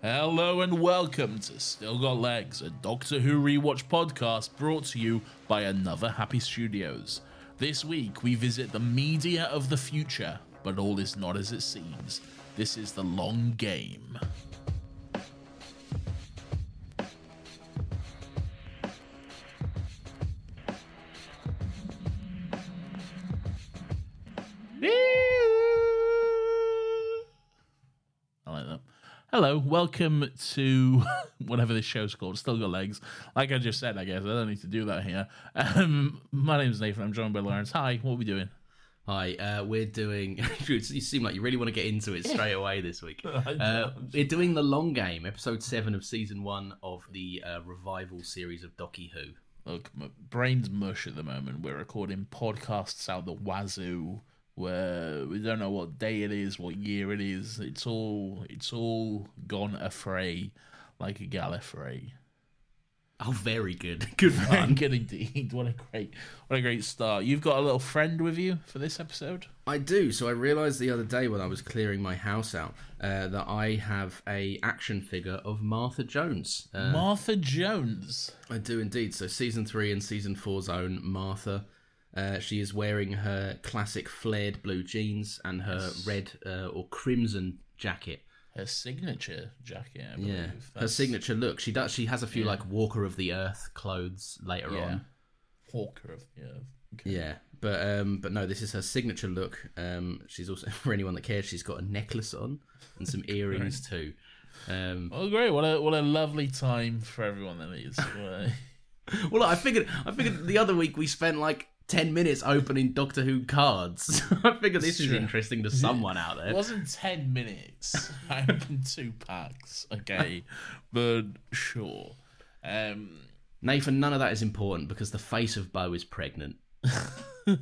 Hello and welcome to Still Got Legs, a Doctor Who rewatch podcast brought to you by Another Happy Studios. This week we visit the media of the future, but all is not as it seems. This is the long game. I like that. Hello, welcome to whatever this show's called. Still got legs. Like I just said, I guess I don't need to do that here. Um, my name's Nathan. I'm joined by Lawrence. Hi, what are we doing? Hi, uh, we're doing. you seem like you really want to get into it straight away this week. Uh, we're doing the long game, episode seven of season one of the uh, revival series of Docky Who. Look, my brain's mush at the moment. We're recording podcasts out the wazoo. Where we don't know what day it is, what year it is. It's all it's all gone affray like a Gallifrey. Oh, very good, good Very fun. good indeed. What a great what a great start. You've got a little friend with you for this episode. I do. So I realised the other day when I was clearing my house out uh, that I have a action figure of Martha Jones. Uh, Martha Jones. I do indeed. So season three and season four's own Martha. Uh, she is wearing her classic flared blue jeans and her red uh, or crimson jacket. Her signature jacket, I believe. Yeah, her signature look. She does. She has a few like Walker of the Earth clothes later Yeah. on. Hawker of the Earth. Okay. Yeah, but um, but no, this is her signature look. Um, she's also for anyone that cares, she's got a necklace on and some earrings too. Um, Oh great! What a what a lovely time for everyone that is. Well, I figured I figured the other week we spent like ten minutes opening Doctor Who cards. I figure this is interesting to someone out there. it wasn't ten minutes. I opened two packs. Okay, but sure. Um, Nathan, none of that is important because the face of Bo is pregnant. the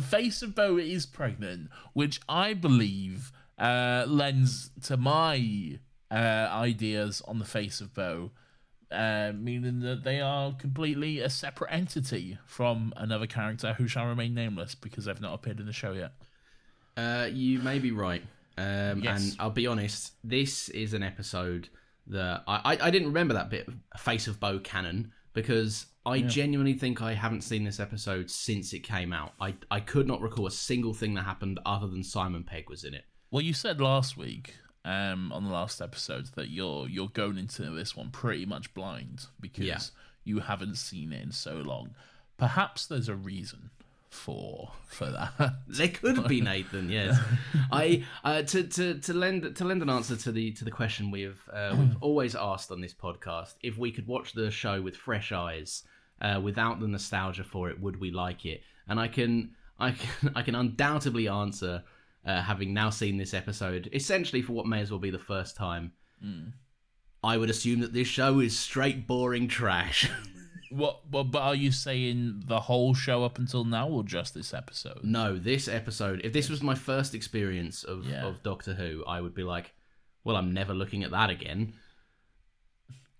face of Bo is pregnant, which I believe uh, lends to my uh, ideas on the face of Bo, uh, meaning that they are completely a separate entity from another character who shall remain nameless because they've not appeared in the show yet. Uh, you may be right. Um, Yes. And I'll be honest, this is an episode that I, I, I didn't remember that bit, Face of Bo canon because I genuinely think I haven't seen this episode since it came out. I, I could not recall a single thing that happened other than Simon Pegg was in it. Well, you said last week um, on the last episode that you're you're going into this one pretty much blind because Yeah. you haven't seen it in so long. Perhaps there's a reason for for that. There could be Nathan, yes. I uh, to, to to lend to lend an answer to the to the question we've uh, we've always asked on this podcast: if we could watch the show with fresh eyes, uh, without the nostalgia for it, would we like it? And I can I can I can undoubtedly answer, uh, having now seen this episode, essentially for what may as well be the first time. I would assume that this show is straight boring trash. what, but, but are you saying the whole show up until now, or just this episode? No, this episode. If this was my first experience of Yeah. of Doctor Who, I would be like, well, I'm never looking at that again.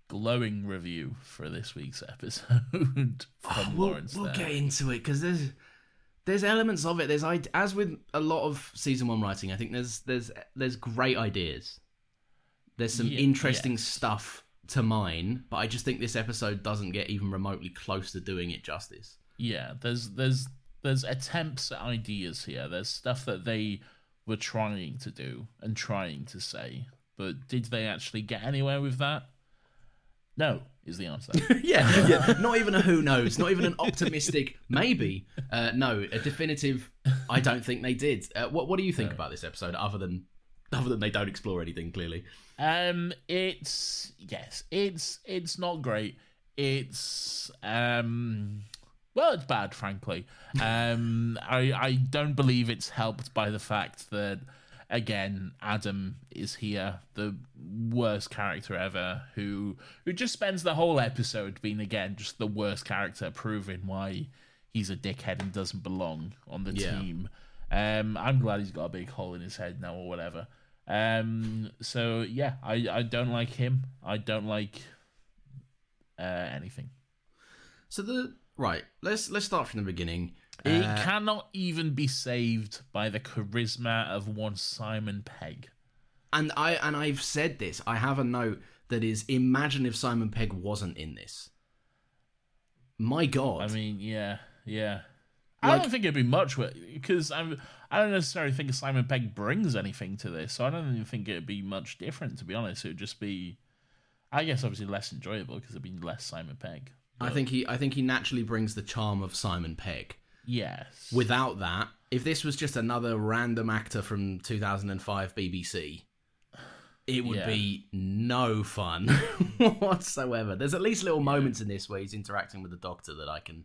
Glowing review for this week's episode from Oh, we'll, Lawrence. we'll there. get into it because there's there's elements of it. There's as with a lot of season one writing. I think there's there's there's great ideas. There's some Ye- interesting yes. stuff to mine, but I just think this episode doesn't get even remotely close to doing it justice. yeah there's there's there's attempts at ideas here there's stuff that they were trying to do and trying to say but did they actually get anywhere with that no is the answer yeah, yeah. Not even a who knows. Not even an optimistic maybe. Uh, no, a definitive. I don't think they did. Uh, what What do you think about this episode? Other than other than they don't explore anything clearly. um it's yes it's it's not great it's um well it's bad frankly um i i don't believe it's helped by the fact that again adam is here the worst character ever who who just spends the whole episode being again just the worst character proving why he's a dickhead and doesn't belong on the Yeah. team um i'm glad he's got a big hole in his head now or whatever um so yeah i i don't like him i don't like uh anything So the right. Let's let's start from the beginning. It Uh, cannot even be saved by the charisma of one simon pegg and I and I've said this. I have a note that is: imagine if Simon Pegg wasn't in this. My God. I mean, yeah, yeah. I don't think it'd be much because I'm. I don't necessarily think Simon Pegg brings anything to this, so I don't even think it'd be much different. To be honest, it would just be, I guess, obviously less enjoyable because it'd be less Simon Pegg. I think he I think he naturally brings the charm of Simon Pegg. Yes. Without that, if this was just another random actor from 2005 BBC, it would Yeah. be no fun whatsoever. There's at least little moments in this where he's interacting with the Doctor that I can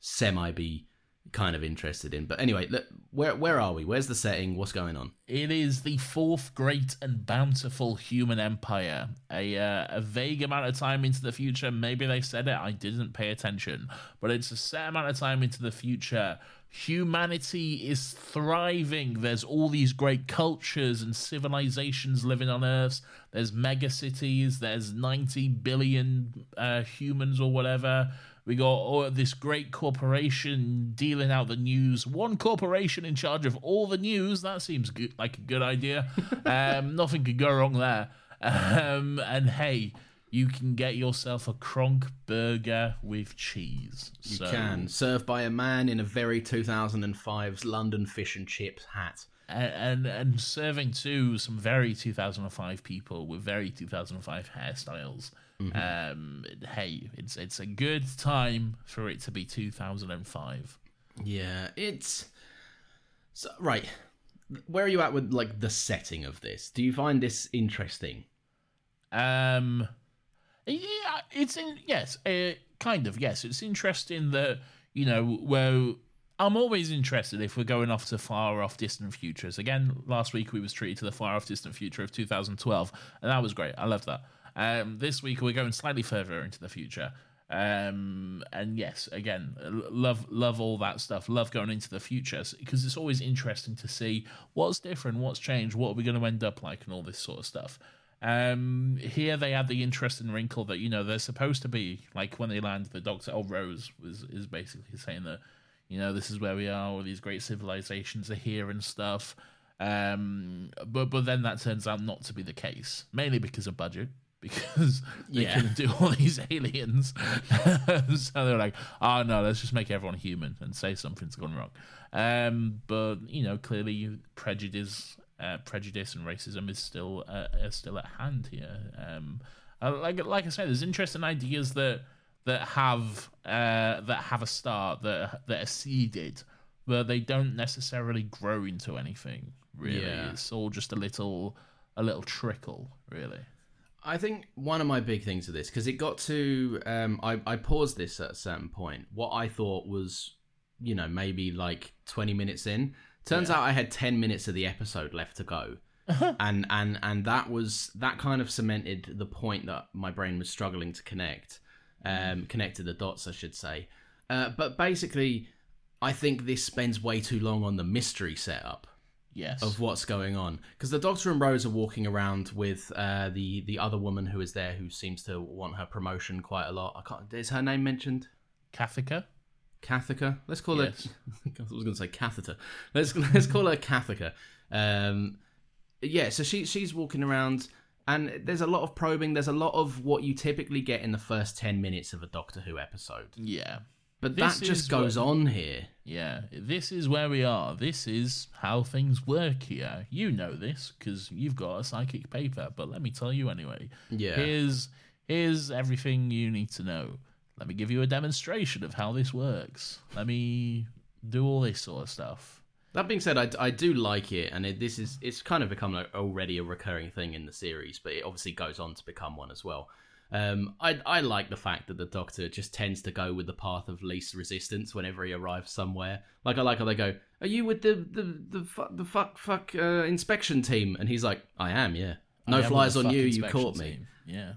semi be kind of interested in. But anyway, look, where where are we? Where's the setting? What's going on? It is the fourth great and bountiful human empire. A uh, a vague amount of time into the future. Maybe they said it. I didn't pay attention, but it's a set amount of time into the future. Humanity is thriving. There's all these great cultures and civilizations living on Earth. There's mega cities. There's 90 billion uh, humans or whatever. We got all this great corporation dealing out the news. One corporation in charge of all the news. That seems good, like a good idea. um, nothing could go wrong there. Um, and hey, you can get yourself a Kronk burger with cheese. You So- can served by a man in a very 2005's London fish and chips hat. and, and and serving to some very 2005 people with very 2005 hairstyles. Um, hey, it's it's a good time for it to be 2005. Yeah, it's so, right. Where are you at with like the setting of this? Do you find this interesting? Um, yeah, it's in yes, uh, kind of yes. It's interesting that you know where I'm always interested if we're going off to far off distant futures. Again, last week we was treated to the far off distant future of 2012, and that was great. I loved that. Um, this week we're going slightly further into the future. Um, and yes, again, love love all that stuff. Love going into the future because it's always interesting to see what's different, what's changed, what are we going to end up like, and all this sort of stuff. Um, here they add the interesting wrinkle that you know they're supposed to be like when they land. The Doctor, oh Rose was is basically saying that you know this is where we are. All these great civilizations are here and stuff. Um, but but then that turns out not to be the case, mainly because of budget. Because they Yeah. couldn't do all these aliens, so they're like, "Oh no, let's just make everyone human and say something's gone wrong." Um, but you know, clearly prejudice, uh, prejudice and racism is still uh, are still at hand here. Um, uh, like like I said, there's interesting ideas that that have uh, that have a start that that are seeded, but they don't necessarily grow into anything. Really, Yeah. it's all just a little a little trickle. Really, I think one of my big things of this because it got to um, I, I paused this at a certain point. What I thought was, you know, maybe like twenty minutes in. Turns out I had ten minutes of the episode left to go, and and and that was that kind of cemented the point that my brain was struggling to connect. um, connected the dots, I should say. Uh, but basically, I think this spends way too long on the mystery setup Yes. of what's going on because the Doctor and Rose are walking around with uh, the the other woman who is there who seems to want her promotion quite a lot. I can't. Is her name mentioned? Cathica? Cathica. Let's call Yes. her. I was going to say catheter. Let's let's call her Cathica. Um, yeah. So she she's walking around, and there's a lot of probing. There's a lot of what you typically get in the first ten minutes of a Doctor Who episode. Yeah. But This that just goes what- on here. Yeah, this is where we are. This is how things work here. You know this because you've got a psychic paper, but let me tell you anyway. Yeah. Here's here's everything you need to know. Let me give you a demonstration of how this works. Let me do all this sort of stuff. That being said, I, I do like it, and it, this is it's kind of become like already a recurring thing in the series, but it obviously goes on to become one as well. Um, I I like the fact that the Doctor just tends to go with the path of least resistance whenever he arrives somewhere. Like I like how they go, "Are you with the the the fuck the fuck fuck uh, inspection team?" And he's like, "I am, yeah. No am flies on you. You caught me." team. Yeah.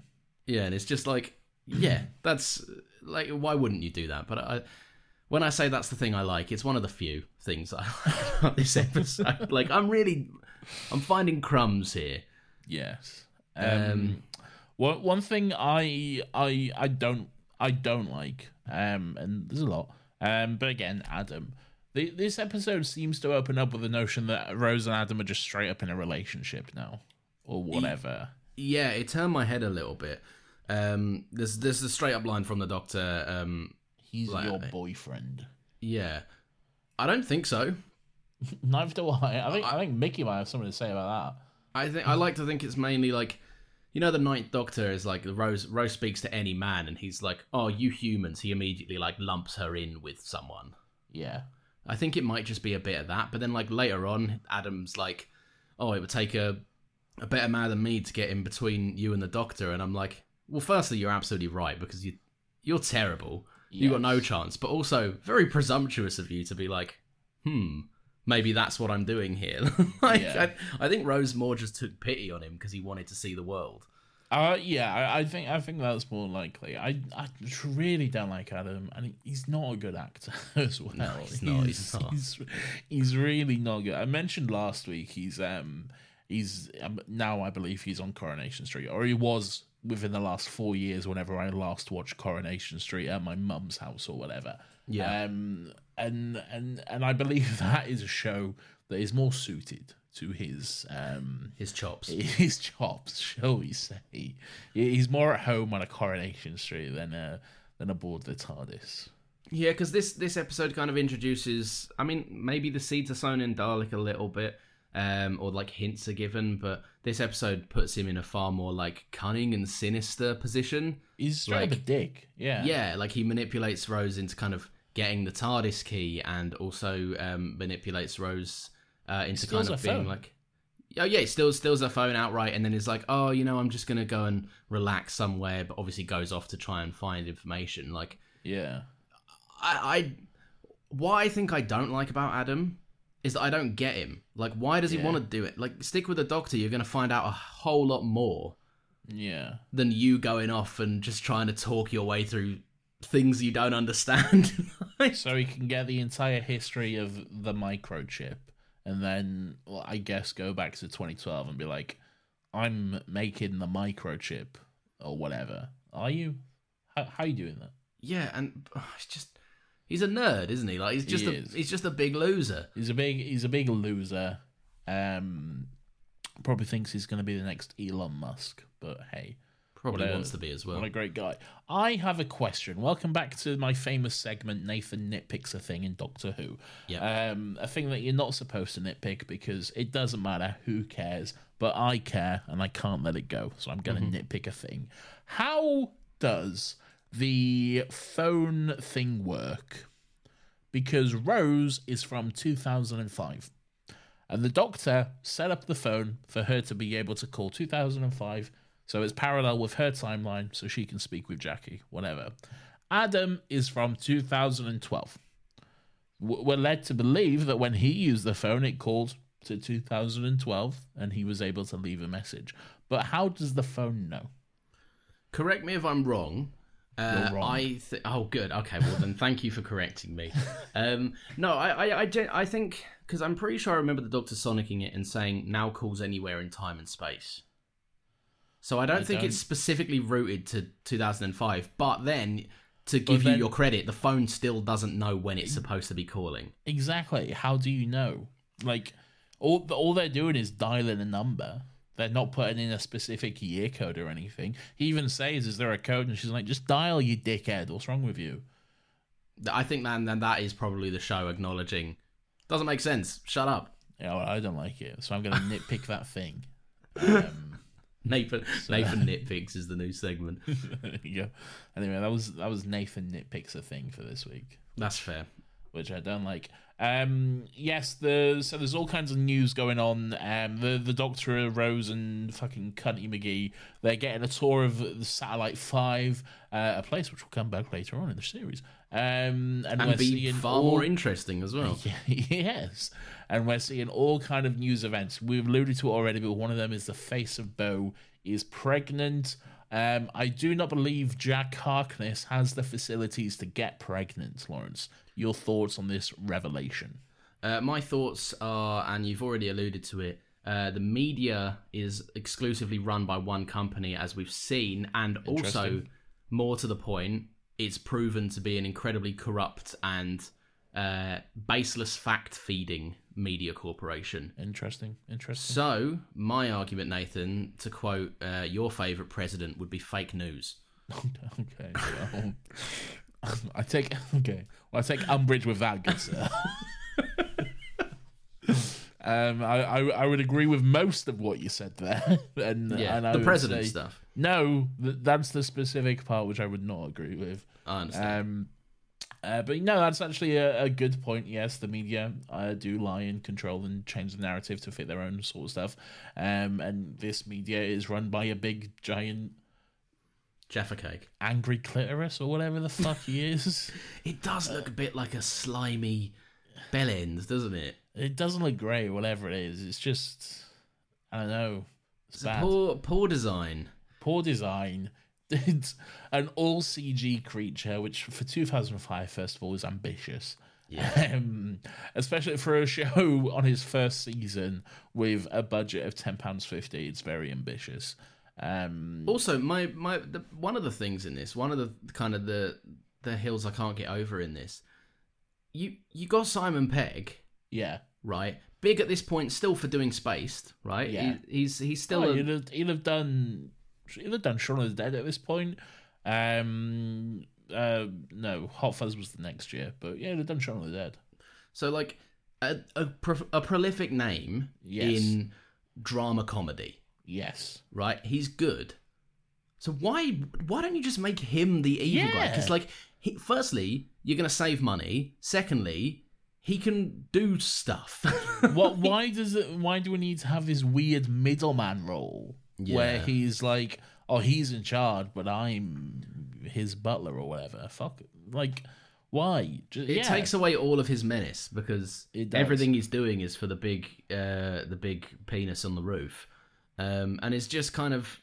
Yeah, and it's just like, yeah, that's like, why wouldn't you do that? But I, when I say that's the thing I like, it's one of the few things I like about this episode. like, I'm really, I'm finding crumbs here. Yes. Um, Um, one one thing I I I don't I don't like um and there's a lot um but again Adam the, this episode seems to open up with the notion that Rose and Adam are just straight up in a relationship now or whatever. Yeah, it turned my head a little bit. Um, there's there's a straight up line from the doctor. Um, He's like- your boyfriend. yeah, I don't think so. Neither do I. I think I think Mickey might have something to say about that. I think I like to think it's mainly like, you know, the Ninth Doctor is like Rose. Rose speaks to any man, and he's like, "Oh, you humans." He immediately like lumps her in with someone. Yeah. I think it might just be a bit of that, but then like later on, Adam's like, "Oh, it would take a a better man than me to get in between you and the Doctor," and I'm like, "Well, firstly, you're absolutely right because you you're terrible. You got no chance, but also very presumptuous of you to be like, hmm." Maybe that's what I'm doing here. like, Yeah. I, I think Rose more just took pity on him because he wanted to see the world. Uh, yeah, I, I think I think that's more likely. I I really don't like Adam, and he's not a good actor as well. he's not, he's not. He's, he's really not good. I mentioned last week he's um he's um, now I believe he's on Coronation Street, or he was within the last four years. Whenever I last watched Coronation Street at my mum's house or whatever. Yeah. Um, and and and I believe that is a show that is more suited to his um His chops. his chops, shall we say? He's more at home on a Coronation Street than uh, than aboard the TARDIS. Yeah, because this this episode kind of introduces. I mean, maybe the seeds are sown in Dalek a little bit, um, or like hints are given, but this episode puts him in a far more like cunning and sinister position. He's straight up a dick. Yeah, Yeah, like he manipulates Rose into kind of getting the TARDIS key, and also um, manipulates Rose uh, into kind of being phone. like. Oh yeah, he steals steals her phone outright, and then is like, "Oh, you know, I'm just gonna go and relax somewhere," but obviously goes off to try and find information. Like, yeah, I, I what I think I don't like about Adam is that I don't get him. Like, why does he Yeah. want to do it? Like, stick with the doctor. You're going to find out a whole lot more yeah. than you going off and just trying to talk your way through things you don't understand. So he can get the entire history of the microchip, and then well, I guess go back to 2012 and be like, "I'm making the microchip or whatever." Are you? How how are you doing that? yeah, and oh, it's just he's a nerd, isn't he? Like, he's just He a is. he's just a big loser. He's a big he's a big loser. Um, probably thinks he's going to be the next Elon Musk, but hey, Probably a- wants to be as well. what a great guy. I have a question. Welcome back to my famous segment, Nathan nitpicks a thing in Doctor Who. Yeah. Um, a thing that you're not supposed to nitpick because it doesn't matter who cares, but I care and I can't let it go. So I'm going to Mm-hmm. nitpick a thing. How does the phone thing work? Because Rose is from 2005. And the doctor set up the phone for her to be able to call 2005. So it's parallel with her timeline so she can speak with Jackie, whatever. Adam is from 2012. We're led to believe that when he used the phone, it called to 2012 and he was able to leave a message. But how does the phone know? Correct me if I'm wrong, Uh, wrong. I th- oh good okay well then thank you for correcting me. Um, no I I I, gen- I think because I'm pretty sure I remember the Doctor sonicking it and saying now calls anywhere in time and space. So I don't I think don't- it's specifically rooted to 2005, but then to give you your credit, the phone still doesn't know when it's supposed to be calling. Exactly. How do you know? Like, all all they're doing is dialing a number. They're not putting in a specific year code or anything. He even says, "Is there a code?" And she's like, "Just dial, you dickhead. What's wrong with you?" I think then then that is probably the show acknowledging doesn't make sense. Shut up. Yeah, well, I don't like it, so I'm gonna nitpick that thing. Um, Nathan Nathan nitpicks is the new segment. go. Anyway, that was that was Nathan nitpicks a thing for this week. That's fair. which I don't like. Um, yes, the so there's all kinds of news going on. Um, the the Doctor Rose and fucking Cunty McGee they're getting a tour of the Satellite Five, uh, a place which will come back later on in the series. Um, and, we're be seeing far all- more interesting as well. yes, and we're seeing all kind of news events. We've alluded to it already, but one of them is the face of Bo is pregnant. Um, I do not believe Jack Harkness has the facilities to get pregnant. Lawrence, your thoughts on this revelation? Uh, my thoughts are, and you've already alluded to it, uh, the media is exclusively run by one company, as we've seen, and also, more to the point, it's proven to be an incredibly corrupt and uh, baseless fact feeding media corporation. Interesting, interesting. So, my argument, Nathan, to quote uh, your favourite president, would be fake news. okay, well, I take okay. Well, I take umbrage with that, good sir. Um, I, I I would agree with most of what you said there, and Yeah, and the president say- stuff. No, th- that's the specific part which I would not agree with. I understand. Um, uh, but no, that's actually a, a good point. Yes, the media uh, do lie and control and change the narrative to fit their own sort of stuff. Um, and this media is run by a big giant Jaffa cake. angry clitoris or whatever the fuck he is. It does look a bit like a slimy bell end, doesn't it? It doesn't look great, whatever it is. It's just, I don't know. It's, It's bad. a poor, poor design. poor design. It's an all CG creature, which for 2005, first of all, is ambitious. Yeah. Um, especially for a show on his first season with a budget of £10.50, it's very ambitious. Um, Also, my my the, one of the things in this, one of the kind of the the hills I can't get over in this, you you got Simon Pegg, yeah. right? Big at this point, still for doing Spaced, right? Yeah. He, he's he's still Oh, a, he'd, have, he'd have done have done Shaun of the Dead at this point. Um, uh, no, Hot Fuzz was the next year, but yeah, have done Shaun of the Dead. so like a a, pro- a prolific name Yes. in drama comedy, Yes. right? He's good. So why why don't you just make him the evil guy? Because like, he, firstly, you're gonna save money. Secondly, he can do stuff. what? Why does it? Why do we need to have this weird middleman role where he's like, oh, he's in charge, but I'm his butler or whatever? Fuck, like, why? Just, It yeah. takes away all of his menace because everything he's doing is for the big, uh, the big penis on the roof, um, and it's just kind of,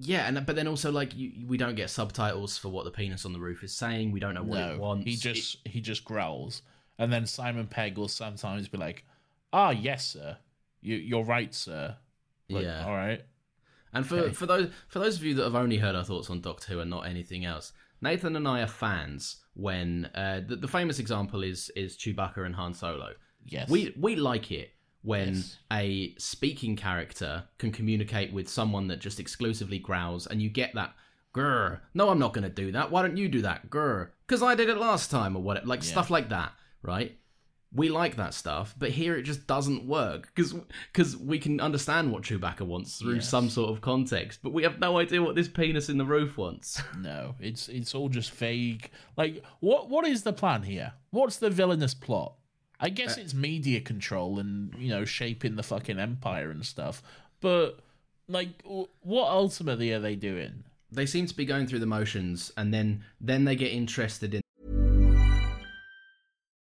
yeah. And but then also like you, we don't get subtitles for what the penis on the roof is saying. We don't know what no, it wants. he just he just growls, and then Simon Pegg will sometimes be like, ah, yes, sir, you you're right, sir. Like, Yeah. all right. And for, for those for those of you that have only heard our thoughts on Doctor Who and not anything else, Nathan and I are fans. When uh, the, the famous example is is Chewbacca and Han Solo. Yes. We we like it when Yes. a speaking character can communicate with someone that just exclusively growls, and you get that. Grr. No, I'm not going to do that. Why don't you do that? Grr. Because I did it last time, or what? Like stuff like that, right? We like that stuff, but here it just doesn't work because because we can understand what Chewbacca wants through Yes. some sort of context, but we have no idea what this penis in the roof wants. No, it's it's all just vague. Like, what what is the plan here? What's the villainous plot? I guess uh, it's media control and you know shaping the fucking empire and stuff. But like, what ultimately are they doing? they seem to be going through the motions, and then then they get interested in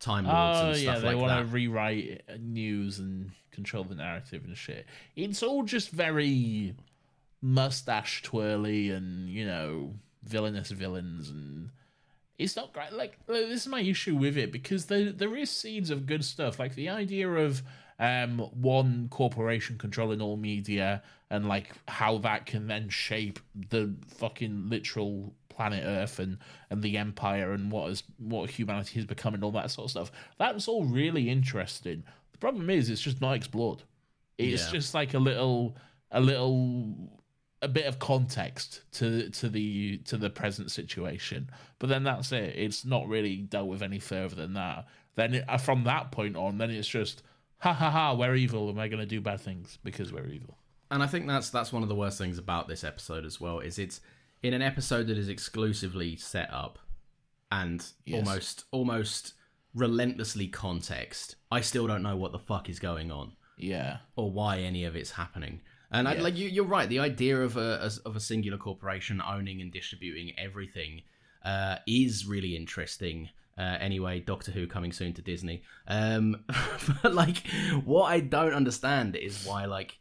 Time Lords Oh and yeah, stuff they like want that. to rewrite uh, news and control the narrative and shit. It's all just very mustache twirly and you know villainous villains and it's not great. Like this is my issue with it because there there is seeds of good stuff. Like the idea of um one corporation controlling all media and like how that can then shape the fucking literal planet Earth and and the Empire and what is what humanity has become and all that sort of stuff. That's all really interesting. The problem is it's just not explored. It's Yeah. just like a little a little a bit of context to to the to the present situation, but then that's it. It's not really dealt with any further than that. Then it, uh, from that point on, then it's just ha ha ha, we're evil and we're gonna do bad things because we're evil. and I think that's that's one of the worst things about this episode as well is it's in an episode that is exclusively set up and Yes. almost almost relentlessly context. I still don't know what the fuck is going on Yeah, or why any of it's happening. And I, like you, you're right. The idea of a of a singular corporation owning and distributing everything uh, is really interesting. Uh, anyway, Doctor Who coming soon to Disney. Um, but like, what I don't understand is why like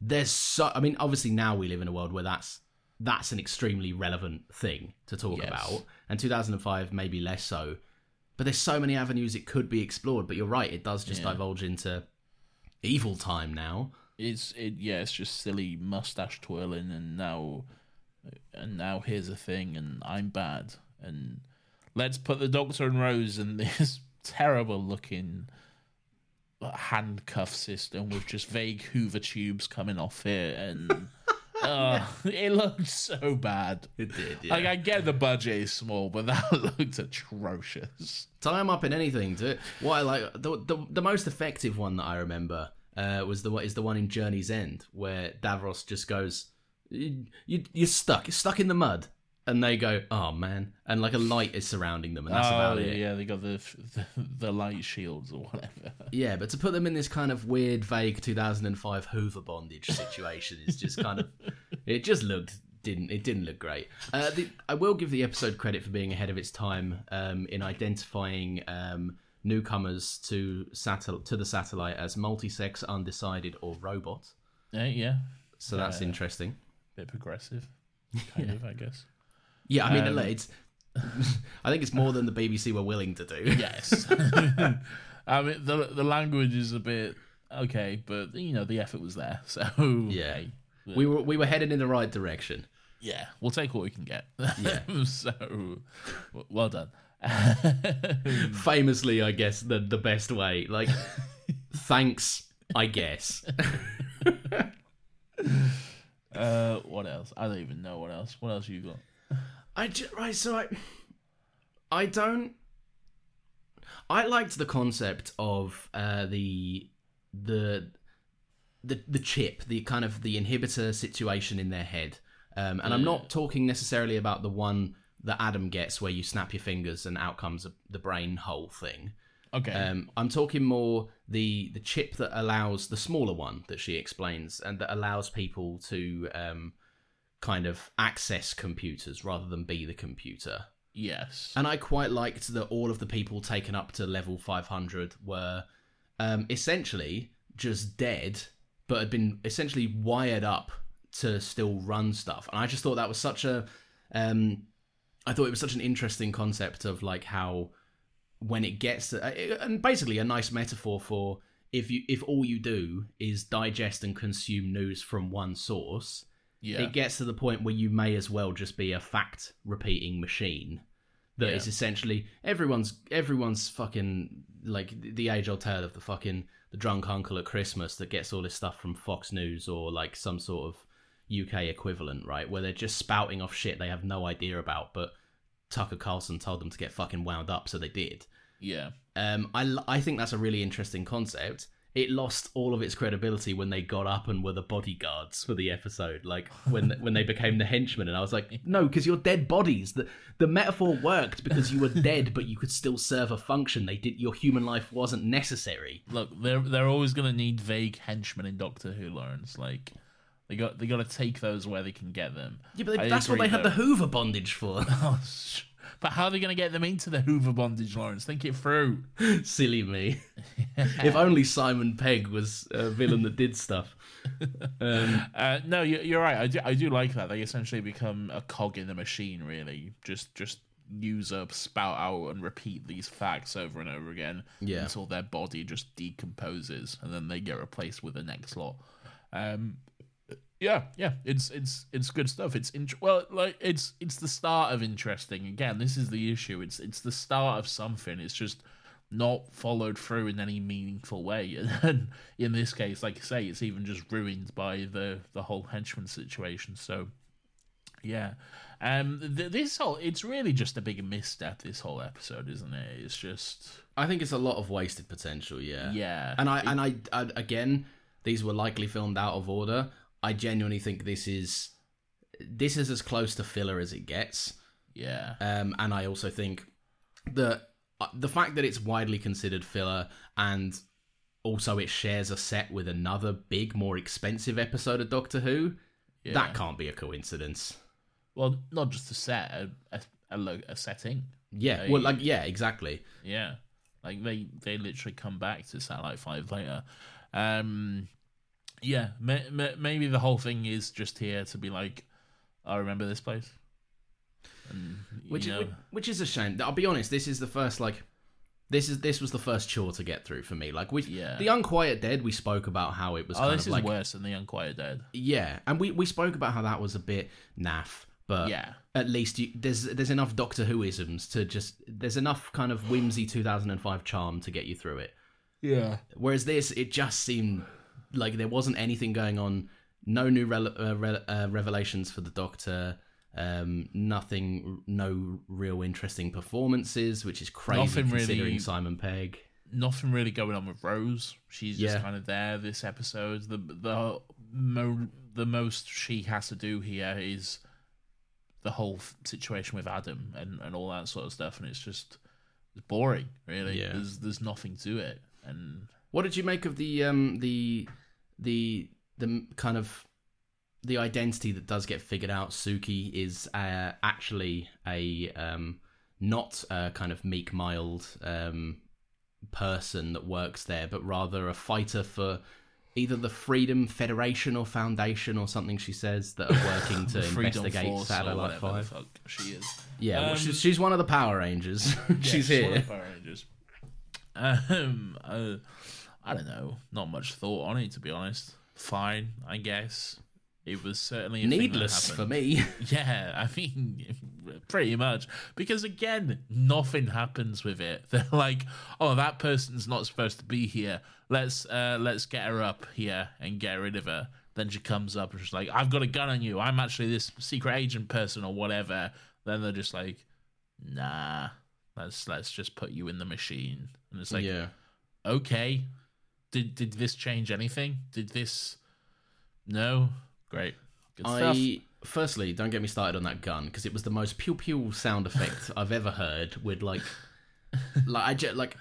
there's so. I mean, obviously now we live in a world where that's that's an extremely relevant thing to talk Yes. about, and 2005 maybe less so. But there's so many avenues it could be explored. But you're right, it does just Yeah. divulge into evil time now. it's it. Yeah, it's just silly mustache twirling, and now and now here's a thing, and I'm bad, and let's put the Doctor and Rose in this terrible looking handcuff system with just vague Hoover tubes coming off it, and uh, it looked so bad. It did, Like I get the budget is small, but that looked atrocious. tie them up in anything. To I like the, the the most effective one that I remember uh, was the is the one in Journey's End where Davros just goes, you, you you're stuck, you're stuck in the mud, and they go, oh man, and like a light is surrounding them, and that's oh about yeah, it. yeah, they got the, the the light shields or whatever. Yeah, but to put them in this kind of weird, vague 2005 Hoover bondage situation is just kind of. It just looked didn't it didn't look great. Uh, the, I will give the episode credit for being ahead of its time um, in identifying um, newcomers to satel- to the satellite as multi-sex, undecided, or robot. Yeah, yeah, So that's Yeah. interesting. bit progressive, kind of, I guess. Yeah, I mean, Um, it's. I think it's more than the BBC were willing to do. Yes. I mean, the the language is a bit okay, but you know the effort was there. So Yeah. hey, We were we were headed in the right direction. yeah, we'll take what we can get. Yeah. so well done. Famously, I guess the the best way. Like, thanks, I guess. uh, what else? I don't even know what else. What else you got? I ju- right, so I, I don't. I liked the concept of uh, the the the the chip, the kind of the inhibitor situation in their head, um, and I'm not talking necessarily about the one that Adam gets, where you snap your fingers and out comes the brain hole thing. Okay. Um, I'm talking more the the chip that allows the smaller one that she explains, and that allows people to um, kind of access computers rather than be the computer. yes. And I quite liked that all of the people taken up to level 500 were um, essentially just dead, but had been essentially wired up to still run stuff. And I just thought that was such a um, I thought it was such an interesting concept of like how when it gets to, uh, and basically a nice metaphor for if you if all you do is digest and consume news from one source, Yeah. it gets to the point where you may as well just be a fact repeating machine that is Yeah. essentially everyone's everyone's fucking like the age old tale of the fucking the drunk uncle at Christmas that gets all this stuff from Fox News or like some sort of UK equivalent, right? Where they're just spouting off shit they have no idea about, but Tucker Carlson told them to get fucking wound up, so they did. yeah. Um, I, I think that's a really interesting concept. It lost all of its credibility when they got up and were the bodyguards for the episode, like when when they became the henchmen. And I was like, no, because you're dead bodies. The the metaphor worked because you were dead, but you could still serve a function. They did your human life wasn't necessary. Look, they're they're always gonna need vague henchmen in Doctor Who, Lawrence. Like they got they got to take those where they can get them. Yeah, but I that's what agree, they had the Hoover bondage for. Oh, sh- but how are they gonna get them into the Hoover bondage, Lawrence? Think it through. Silly me. if only Simon Pegg was a villain that did stuff. Um, Uh, no, you- you're right. I do, I do like that. They essentially become a cog in the machine. Really, just just use up, spout out, and repeat these facts over and over again Yeah. until their body just decomposes, and then they get replaced with the next lot. Um, yeah, yeah, it's it's it's good stuff. It's int- well, like it's it's the start of interesting. Again, this is the issue. It's it's the start of something. It's just not followed through in any meaningful way. And in this case, like I say, it's even just ruined by the the whole henchman situation. So yeah, um, th- this whole it's really just a big misstep. This whole episode, isn't it? It's just I think it's a lot of wasted potential. Yeah. yeah, and I and I, I again, these were likely filmed out of order. I genuinely think this is this is as close to filler as it gets. yeah, Um, and I also think that uh, the fact that it's widely considered filler and also it shares a set with another big, more expensive episode of Doctor Who, yeah. that can't be a coincidence. well, not just a set, a a, a, lo- a setting. Yeah, They- well, like yeah, exactly. Yeah, like they they literally come back to Satellite Five later. Um, yeah, may, may, maybe the whole thing is just here to be like, I remember this place. And, which know, is, which is a shame. I'll be honest. This is the first like this is this was the first chore to get through for me. Like we, Yeah. the Unquiet Dead, we spoke about how it was oh, kind this of is like worse than the Unquiet Dead. yeah, and we we spoke about how that was a bit naff, but Yeah. at least you, there's there's enough Doctor Who isms to just there's enough kind of whimsy 2005 charm to get you through it. Yeah, Whereas this, it just seemed like there wasn't anything going on. No new rele- uh, re- uh, revelations for the Doctor. Um, nothing, no real interesting performances, which is crazy Nothing considering really- Simon Pegg. nothing really going on with Rose. She's just Yeah. kind of there this episode. The the mo- the most she has to do here is the whole situation with Adam and, and all that sort of stuff, and it's just it's boring. Really, Yeah. there's there's nothing to it, and What did you make of the um the the the kind of the identity that does get figured out? Suki is uh, actually a um not a kind of meek mild um person that works there, but rather a fighter for either the Freedom Federation or Foundation or something. She says that are working to investigate Satellite Five. fuck she is. Yeah, well, Um, she's, she's one of the Power Rangers. she's Yeah, one here. of the Power Rangers. Um, uh, I don't know. Not much thought on it, to be honest. Fine, I guess. It was certainly a thing that Needless for me. Yeah, I mean, pretty much. Because again, nothing happens with it. They're like, oh, that person's not supposed to be here. Let's uh, let's get her up here and get rid of her. Then she comes up and she's like, I've got a gun on you. I'm actually this secret agent person or whatever. Then they're just like, nah, let's let's just put you in the machine. And it's like, yeah. okay, did did this change anything? Did this? No, great, good stuff. I firstly don't get me started on that gun because it was the most pew pew sound effect I've ever heard. With like, like I just, like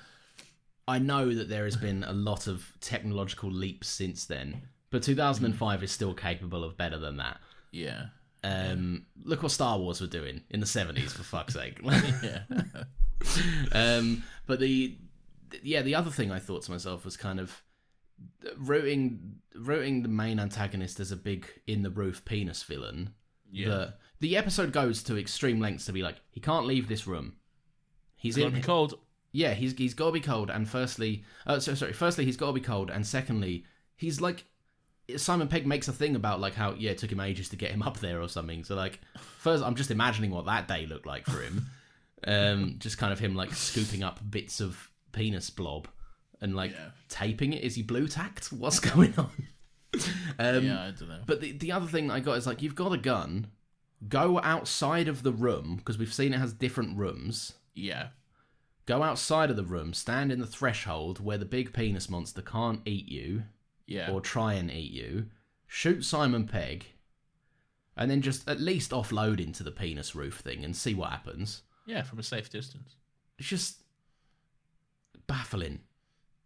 I know that there has been a lot of technological leaps since then, but 2005 is still capable of better than that. Yeah, Um, look what Star Wars were doing in the 70s, for fuck's sake. yeah. um, but the yeah, the other thing I thought to myself was kind of rooting rooting the main antagonist as a big in the roof penis villain. Yeah. That the episode goes to extreme lengths to be like he can't leave this room. He's gonna in be cold. yeah, he's he's got to be cold. And firstly, uh, so sorry. Firstly, he's got to be cold, and secondly, he's like Simon Pegg makes a thing about like how yeah, it took him ages to get him up there or something. So like, first, I'm just imagining what that day looked like for him. um, just kind of him like scooping up bits of penis blob and like Yeah. taping it. Is he blue tacked? What's going on? um, yeah, I don't know. but the, the other thing I got is like, you've got a gun, go outside of the room, because we've seen it has different rooms. yeah, Go outside of the room, stand in the threshold where the big penis monster can't eat you yeah. or try and eat you, shoot Simon Pegg, and then just at least offload into the penis roof thing and see what happens. yeah, from a safe distance. It's just baffling.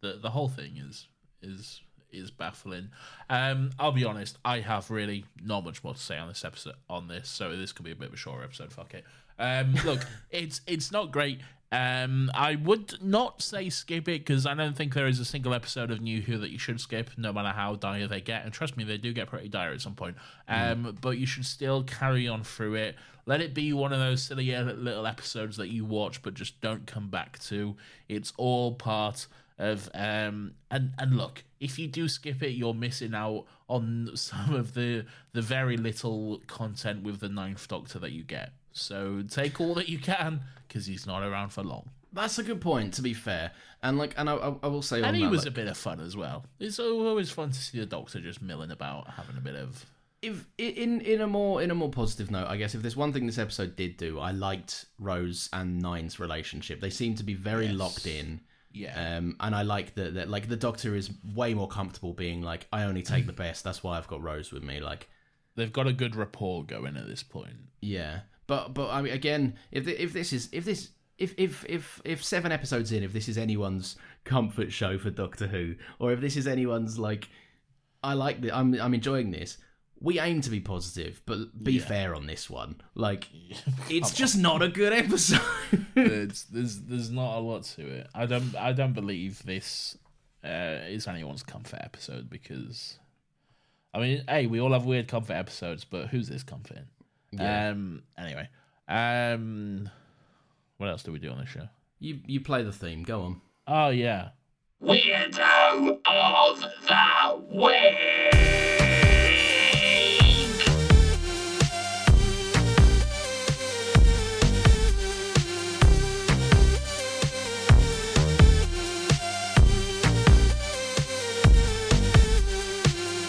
the the whole thing is is is baffling. Um, I'll be honest, I have really not much more to say on this episode on this, so this could be a bit of a shorter episode. Fuck it. Um, look, it's it's not great. Um, I would not say skip it because I don't think there is a single episode of New Who that you should skip, no matter how dire they get. And trust me, they do get pretty dire at some point. Um, but you should still carry on through it. Let it be one of those silly little episodes that you watch, but just don't come back to. It's all part of um and and look if you do skip it you're missing out on some of the the very little content with the ninth doctor that you get so take all that you can because he's not around for long That's a good point, to be fair. And like, and I, I, I will say, and he that, was like, a bit of fun as well it's always fun to see the doctor just milling about having a bit of if in in a more in a more positive note, I guess if there's one thing this episode did do, I liked Rose and Nine's relationship. They seem to be very Yes. locked in. yeah Um, and I like that, that like the Doctor is way more comfortable being like, I only take the best. That's why I've got Rose with me. Like, they've got a good rapport going at this point yeah. But but I mean, again, if th- if this is if this if if if if seven episodes in, if this is anyone's comfort show for Doctor Who, or if this is anyone's like, I like the I'm I'm enjoying this. We aim to be positive, but be fair on this one. Like, it's just not a good episode. there's, there's there's not a lot to it. I don't I don't believe this uh, is anyone's comfort episode because I mean, hey, we all have weird comfort episodes, but who's this comforting? Yeah. Um. Anyway, um, what else do we do on this show? you you play the theme. Go on. Oh yeah, Weirdo of the Week!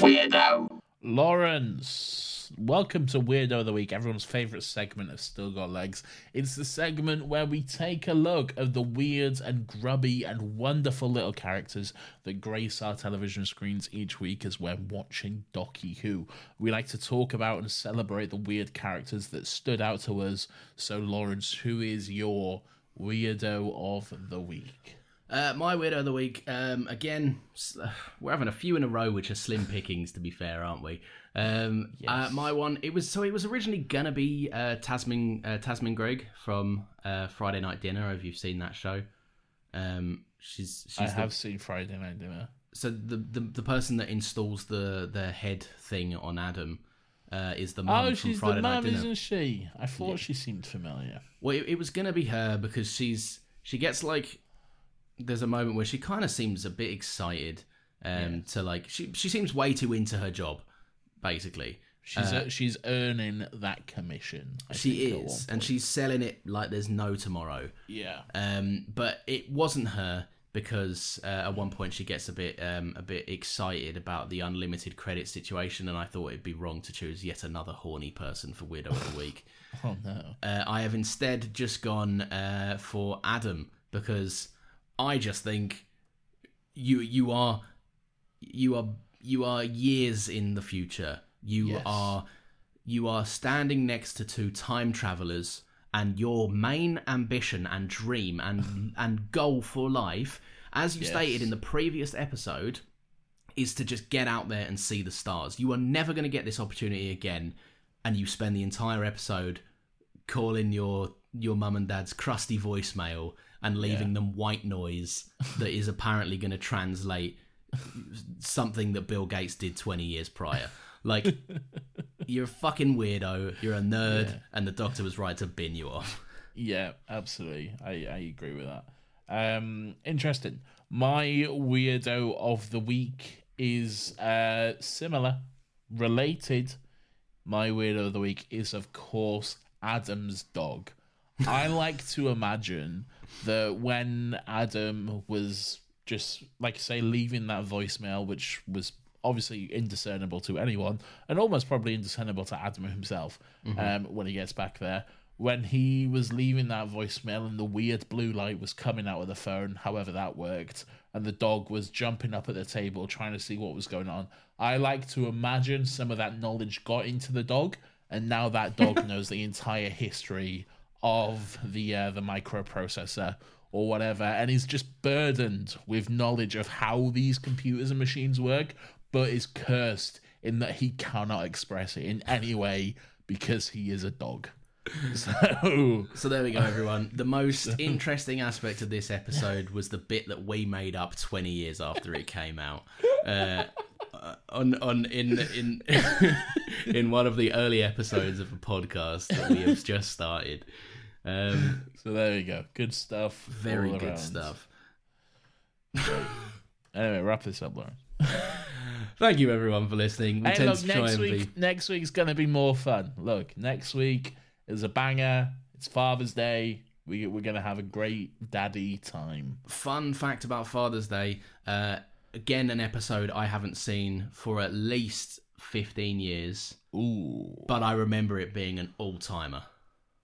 Weirdo. Laurence. Welcome to Weirdo of the Week, everyone's favorite segment of Still Got Legs. It's the segment where we take a look at the weird and grubby and wonderful little characters that grace our television screens each week as we're watching Docky Who. We like to talk about and celebrate the weird characters that stood out to us. So, Laurence, who is your Weirdo of the Week? Uh, my weirdo of the week. Um, again, uh, we're having a few in a row, which are slim pickings, to be fair, aren't we? Um, uh, my one. It was so. It was originally gonna be uh, Tamsin uh, Tamsin Greig from uh, Friday Night Dinner. If you've seen that show, um, she's she's I the, have seen Friday Night Dinner. so the, the the person that installs the the head thing on Adam. Uh, is the mum Oh, from she's Friday the Night mum, isn't she? I thought she seemed familiar. Well, it, it was gonna be her because she's she gets like there's a moment where she kind of seems a bit excited um to like she she seems way too into her job basically. She's uh, she's earning that commission. I She think, is and she's selling it like there's no tomorrow. yeah. Um but it wasn't her because uh, at one point she gets a bit um a bit excited about the unlimited credit situation and I thought it'd be wrong to choose yet another horny person for Weirdo of the Week. Oh no. uh, I have instead just gone uh, for Adam because I just think you you are you are you are years in the future. You Yes. are you are standing next to two time travelers and your main ambition and dream and and goal for life as you Yes. stated in the previous episode is to just get out there and see the stars. You are never going to get this opportunity again and you spend the entire episode calling your your mum and dad's crusty voicemail and leaving them white noise that is apparently going to translate something that Bill Gates did 20 years prior. Like you're a fucking weirdo. You're a nerd, and the doctor was right to bin you off. Yeah, absolutely. I, I agree with that. Um, interesting. My weirdo of the week is uh similar, related. My weirdo of the week is, of course, Adam's dog. I like to imagine that when Adam was just, like, say, leaving that voicemail, which was obviously indiscernible to anyone, and almost probably indiscernible to Adam himself um, when he gets back there. When he was leaving that voicemail and the weird blue light was coming out of the phone, however that worked, and the dog was jumping up at the table trying to see what was going on, I like to imagine some of that knowledge got into the dog, and now that dog knows the entire history of the uh, the microprocessor or whatever, and is just burdened with knowledge of how these computers and machines work, but is cursed in that he cannot express it in any way because he is a dog. So So there we go, everyone. The most interesting aspect of this episode was the bit that we made up 20 years after it came out. Uh, uh, on on in in in one of the early episodes of a podcast that we have just started. Um, so there you go. Good stuff. very good around. stuff. Anyway, wrap this up, Lauren. Thank you, everyone, for listening. We Hey, tend look, to try next week, be next week's gonna be more fun. Look, next week is a banger. It's Father's Day. We we're gonna have a great daddy time. fun fact about Father's Day. Uh, again, an episode I haven't seen for at least 15 years, Ooh, but I remember it being an all timer.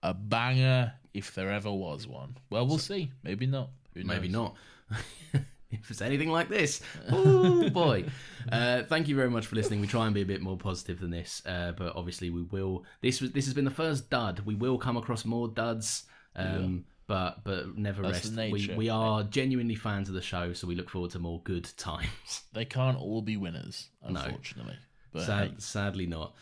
A banger if there ever was one. Well, we'll see. Maybe not. Who Maybe not. if it's anything like this, oh boy! Uh, thank you very much for listening. We try and be a bit more positive than this, uh, but obviously we will. This was this has been the first dud. We will come across more duds, um, but but never That's rest. the We we are genuinely fans of the show, so we look forward to more good times. They can't all be winners, unfortunately. But Sad, hey, sadly not.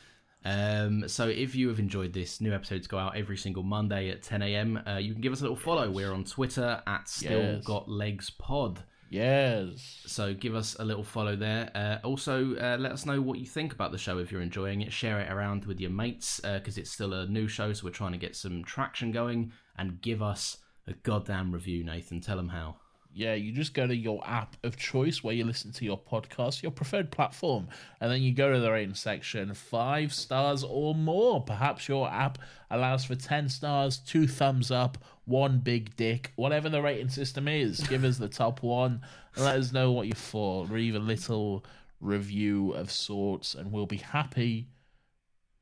Um, so if you have enjoyed this, new episodes go out every single Monday at 10 a.m. Uh, you can give us a little follow. We're on Twitter at Still Yes. Got Legs Pod. yes. So give us a little follow there. Uh, also, uh, let us know what you think about the show if you're enjoying it. Share it around with your mates because it's still a new show, so we're trying to get some traction going. And give us a goddamn review, Nathan. Tell them how. Yeah, you just go to your app of choice where you listen to your podcast, your preferred platform, and then you go to the rating section, five stars or more. Perhaps your app allows for 10 stars, two thumbs up, one big dick, whatever the rating system is. Give us the top one and let us know what you thought. Leave a little review of sorts, and we'll be happy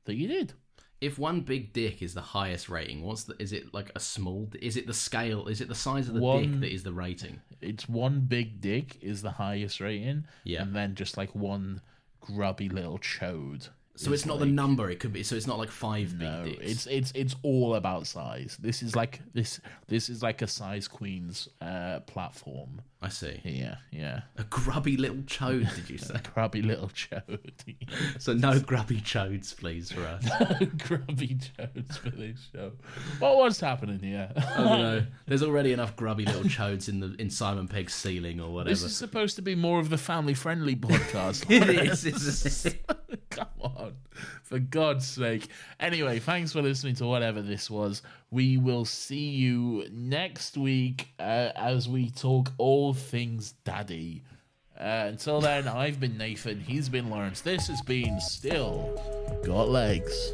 that you did. If one big dick is the highest rating, what's the? Is it like a small? Is it the scale? Is it the size of the One- dick that is the rating? It's one big dick is the highest rating, Yeah. and then just like one grubby little chode. So is it's not the number. It could be. So it's not like five No, big dicks. it's it's it's all about size. This is like this this is like a size queen's uh platform. I see. Yeah, yeah. A grubby little chode, did you say? Grubby little chode. so no grubby chodes, please, for us. grubby chodes for this show. What what's happening here? I don't know. There's already enough grubby little chodes in the in Simon Pegg's ceiling or whatever. This is supposed to be more of the family friendly podcast. it is. Come on. For God's sake. Anyway, thanks for listening to whatever this was. We will see you next week uh, as we talk all things daddy. Uh, until then, I've been Nathan. He's been Laurence. This has been Still Got Legs.